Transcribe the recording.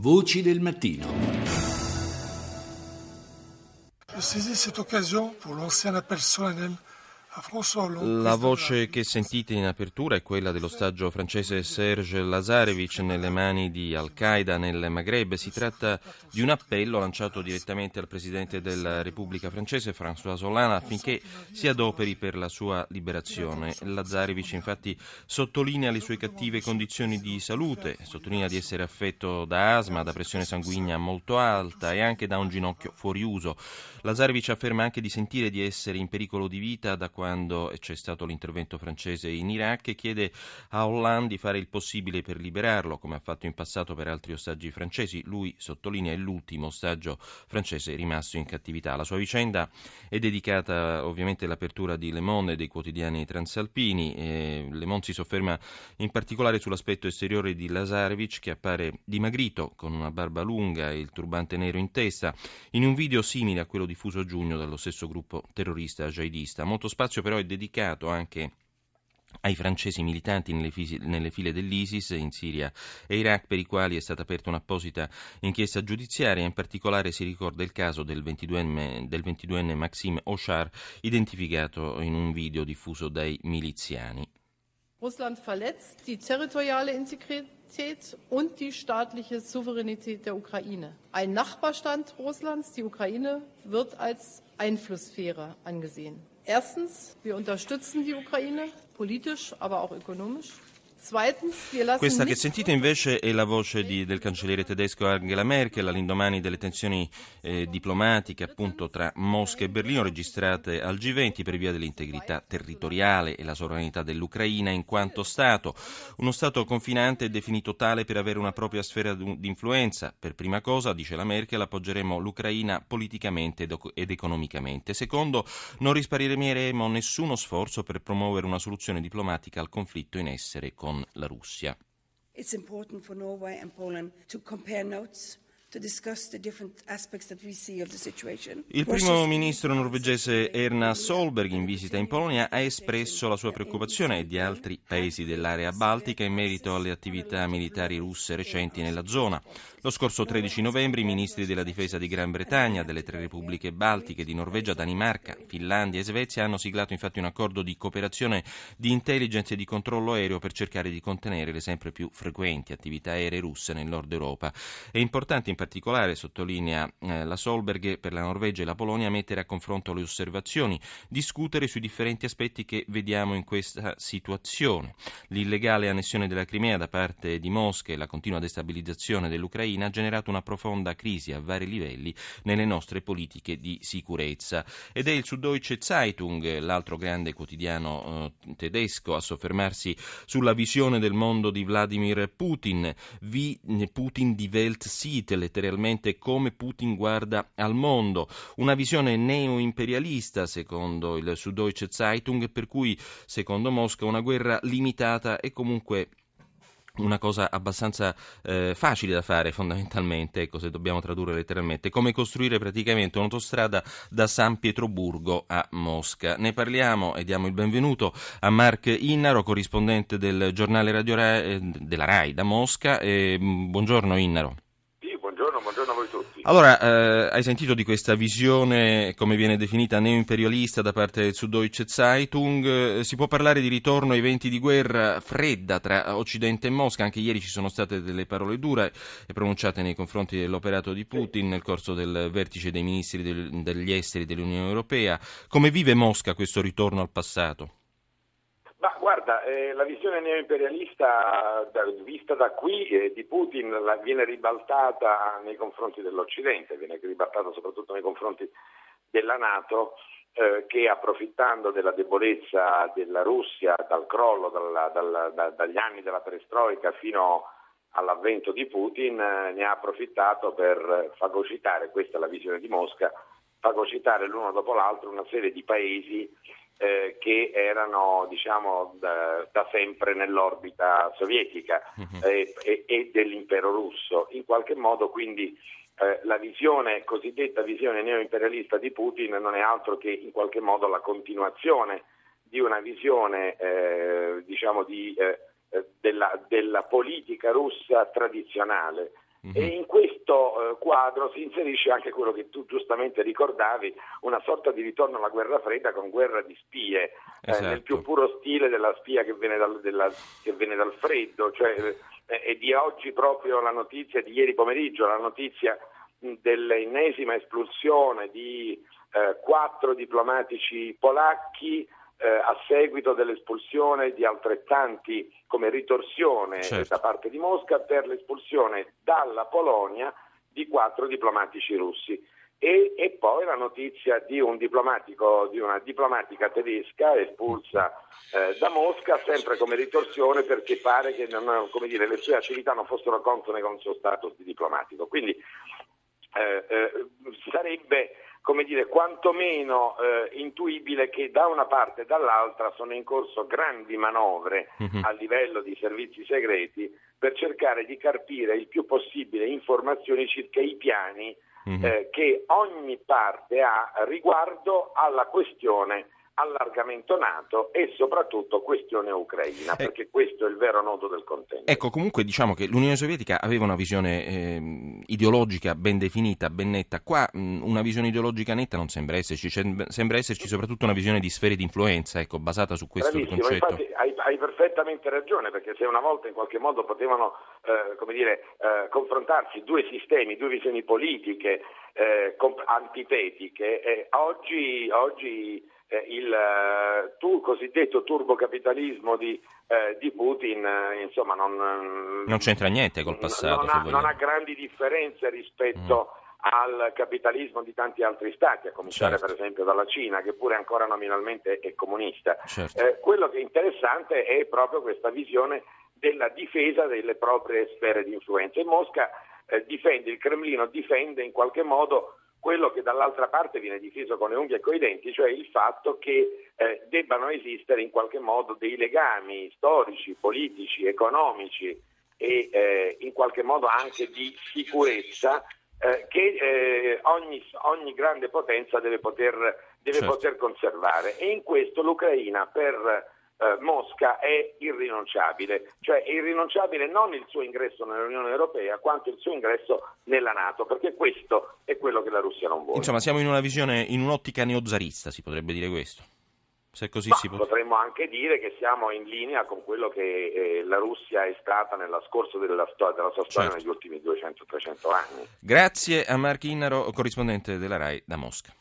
Voci del mattino. Je saisis cette occasion pour lancer un appel solennel la voce che sentite in apertura è quella dello stagio francese Serge Lazarevic nelle mani di Al-Qaeda nel Maghreb. Si tratta di un appello lanciato direttamente al presidente della Repubblica francese François Hollande affinché si adoperi per la sua liberazione. Lazarevic infatti sottolinea le sue cattive condizioni di salute, sottolinea di essere affetto da asma, da pressione sanguigna molto alta e anche da un ginocchio fuori uso. Lazarevic afferma anche di sentire di essere in pericolo di vita da quando c'è stato l'intervento francese in Iraq e chiede a Hollande di fare il possibile per liberarlo, come ha fatto in passato per altri ostaggi francesi. Lui sottolinea è l'ultimo ostaggio francese rimasto in cattività. La sua vicenda è dedicata ovviamente all'apertura di Le Monde e dei quotidiani transalpini. E Le Monde si sofferma in particolare sull'aspetto esteriore di Lazarevic che appare dimagrito con una barba lunga e il turbante nero in testa in un video simile a quello diffuso a giugno dallo stesso gruppo terrorista jihadista. Molto spazio spazio però è dedicato anche ai francesi militanti nelle, fisi, nelle, file dell'ISIS in Siria e Iraq per i quali è stata aperta un'apposita inchiesta giudiziaria, in particolare si ricorda il caso del 22enne, del 22enne Maxim Oshar identificato in un video diffuso dai miliziani. Russland verletzt die territoriale Integrität und die staatliche Souveränität der Ukraine. Ein Nachbarstand Russlands, die Ukraine, wird als Einflusssphäre angesehen. Erstens, wir unterstützen die Ukraine politisch, aber auch ökonomisch. Questa che sentite invece è la voce di, del cancelliere tedesco Angela Merkel all'indomani delle tensioni eh, diplomatiche appunto tra Mosca e Berlino registrate al G20 per via dell'integrità territoriale e la sovranità dell'Ucraina in quanto Stato. Uno Stato confinante definito tale per avere una propria sfera di influenza. Per prima cosa, dice la Merkel, appoggeremo l'Ucraina politicamente ed economicamente. Secondo, non risparmieremo nessuno sforzo per promuovere una soluzione diplomatica al conflitto in essere con con la Russia. It's important for Norway and Poland to compare notes il primo ministro norvegese Erna Solberg in visita in Polonia ha espresso la sua preoccupazione e di altri paesi dell'area baltica in merito alle attività militari russe recenti nella zona. Lo scorso 13 novembre i ministri della difesa di Gran Bretagna, delle tre repubbliche baltiche, di Norvegia, Danimarca, Finlandia e Svezia hanno siglato infatti un accordo di cooperazione di intelligence e di controllo aereo per cercare di contenere le sempre più frequenti attività aeree russe nel nord Europa. È importante in particolare, sottolinea eh, la Solberg, per la Norvegia e la Polonia mettere a confronto le osservazioni, discutere sui differenti aspetti che vediamo in questa situazione. L'illegale annessione della Crimea da parte di Mosca e la continua destabilizzazione dell'Ucraina Ucraina ha generato una profonda crisi a vari livelli nelle nostre politiche di sicurezza. Ed è il Süddeutsche Zeitung, l'altro grande quotidiano eh, tedesco, a soffermarsi sulla visione del mondo di Vladimir Putin. Wie Putin die Welt sieht, letteralmente come Putin guarda al mondo. Una visione neo-imperialista, secondo il Süddeutsche Zeitung, per cui, secondo Mosca, una guerra limitata e comunque una cosa abbastanza eh, facile da fare fondamentalmente, ecco se dobbiamo tradurre letteralmente, come costruire praticamente un'autostrada da San Pietroburgo a Mosca. Ne parliamo e diamo il benvenuto a Mark Innaro, corrispondente del giornale Radio Rai, eh, della RAI da Mosca. E, buongiorno Innaro. Sì, buongiorno, buongiorno a voi tutti. Allora, eh, hai sentito di questa visione, come viene definita, neoimperialista da parte del Süddeutsche Zeitung? Eh, si può parlare di ritorno ai venti di guerra fredda tra Occidente e Mosca? Anche ieri ci sono state delle parole dure pronunciate nei confronti dell'operato di Putin nel corso del vertice dei ministri del, degli esteri dell'Unione Europea. Come vive Mosca questo ritorno al passato? Ma guarda, eh, la visione neoimperialista da, vista da qui eh, di Putin la, viene ribaltata nei confronti dell'Occidente, viene ribaltata soprattutto nei confronti della Nato eh, che approfittando della debolezza della Russia dal crollo dalla, dalla, da, dagli anni della perestroica fino all'avvento di Putin eh, ne ha approfittato per fagocitare, questa è la visione di Mosca, fagocitare l'uno dopo l'altro una serie di paesi eh, che erano diciamo, da, da, sempre nell'orbita sovietica uh-huh. eh, e, e, dell'impero russo. In qualche modo quindi eh, la visione, cosiddetta visione neoimperialista di Putin non è altro che in qualche modo la continuazione di una visione eh, diciamo di, eh, eh, della, della, politica russa tradizionale. Mm-hmm. E in questo eh, quadro si inserisce anche quello che tu giustamente ricordavi, una sorta di ritorno alla guerra fredda con guerra di spie, esatto. eh, nel più puro stile della spia che viene dal, della, che viene dal freddo, cioè, eh, e di oggi proprio la notizia di ieri pomeriggio, la notizia dell'ennesima espulsione di eh, quattro diplomatici polacchi eh, a seguito dell'espulsione di altrettanti come ritorsione certo. da parte di Mosca per l'espulsione dalla Polonia di quattro diplomatici russi. E, e, poi la notizia di un diplomatico, di una diplomatica tedesca espulsa eh, da Mosca, sempre come ritorsione perché pare che non, dire, le sue attività non fossero consone con il suo status di diplomatico. Quindi eh, eh, sarebbe come dire, quantomeno eh, intuibile che da una parte e dall'altra sono in corso grandi manovre uh-huh. a livello di servizi segreti per cercare di carpire il più possibile informazioni circa i piani uh-huh. eh, che ogni parte ha riguardo alla questione allargamento NATO e soprattutto questione ucraina, eh, perché questo è il vero nodo del contento. Ecco, comunque diciamo che l'Unione Sovietica aveva una visione eh, ideologica ben definita, ben netta. Qua mh, una visione ideologica netta non sembra esserci, sembra esserci soprattutto una visione di sfere di influenza, ecco, basata su questo Bravissimo, concetto. Infatti hai, hai, perfettamente ragione, perché se una volta in qualche modo potevano eh, come dire, eh, confrontarsi due sistemi, due visioni politiche eh, comp- antitetiche, eh, oggi, oggi eh, il eh, tu, cosiddetto turbocapitalismo di, eh, di Putin eh, insomma non, non, c'entra niente col passato. Non ha, non ha grandi differenze rispetto mm. al capitalismo di tanti altri stati, a cominciare certo. per esempio dalla Cina, che pure ancora nominalmente è comunista. Certo. Eh, quello che è interessante è proprio questa visione della difesa delle proprie sfere di influenza. E Mosca eh, difende, il Cremlino difende in qualche modo quello che dall'altra parte viene difeso con le unghie e con i denti, cioè il fatto che eh, debbano esistere in qualche modo dei legami storici, politici, economici e eh, in qualche modo anche di sicurezza eh, che eh, ogni, ogni, grande potenza deve, poter, deve certo. poter conservare. E in questo l'Ucraina per eh, Mosca è irrinunciabile, cioè è irrinunciabile non il suo ingresso nell'Unione Europea quanto il suo ingresso nella Nato, perché questo è quello che la Russia non vuole. Insomma, siamo in una visione, in un'ottica neozarista, si potrebbe dire questo. Se così si può... Potremmo anche dire che siamo in linea con quello che eh, la Russia è stata nella scorso della, storia, della sua storia certo. negli ultimi 200-300 anni. Grazie a Marco Innaro, corrispondente della RAI da Mosca.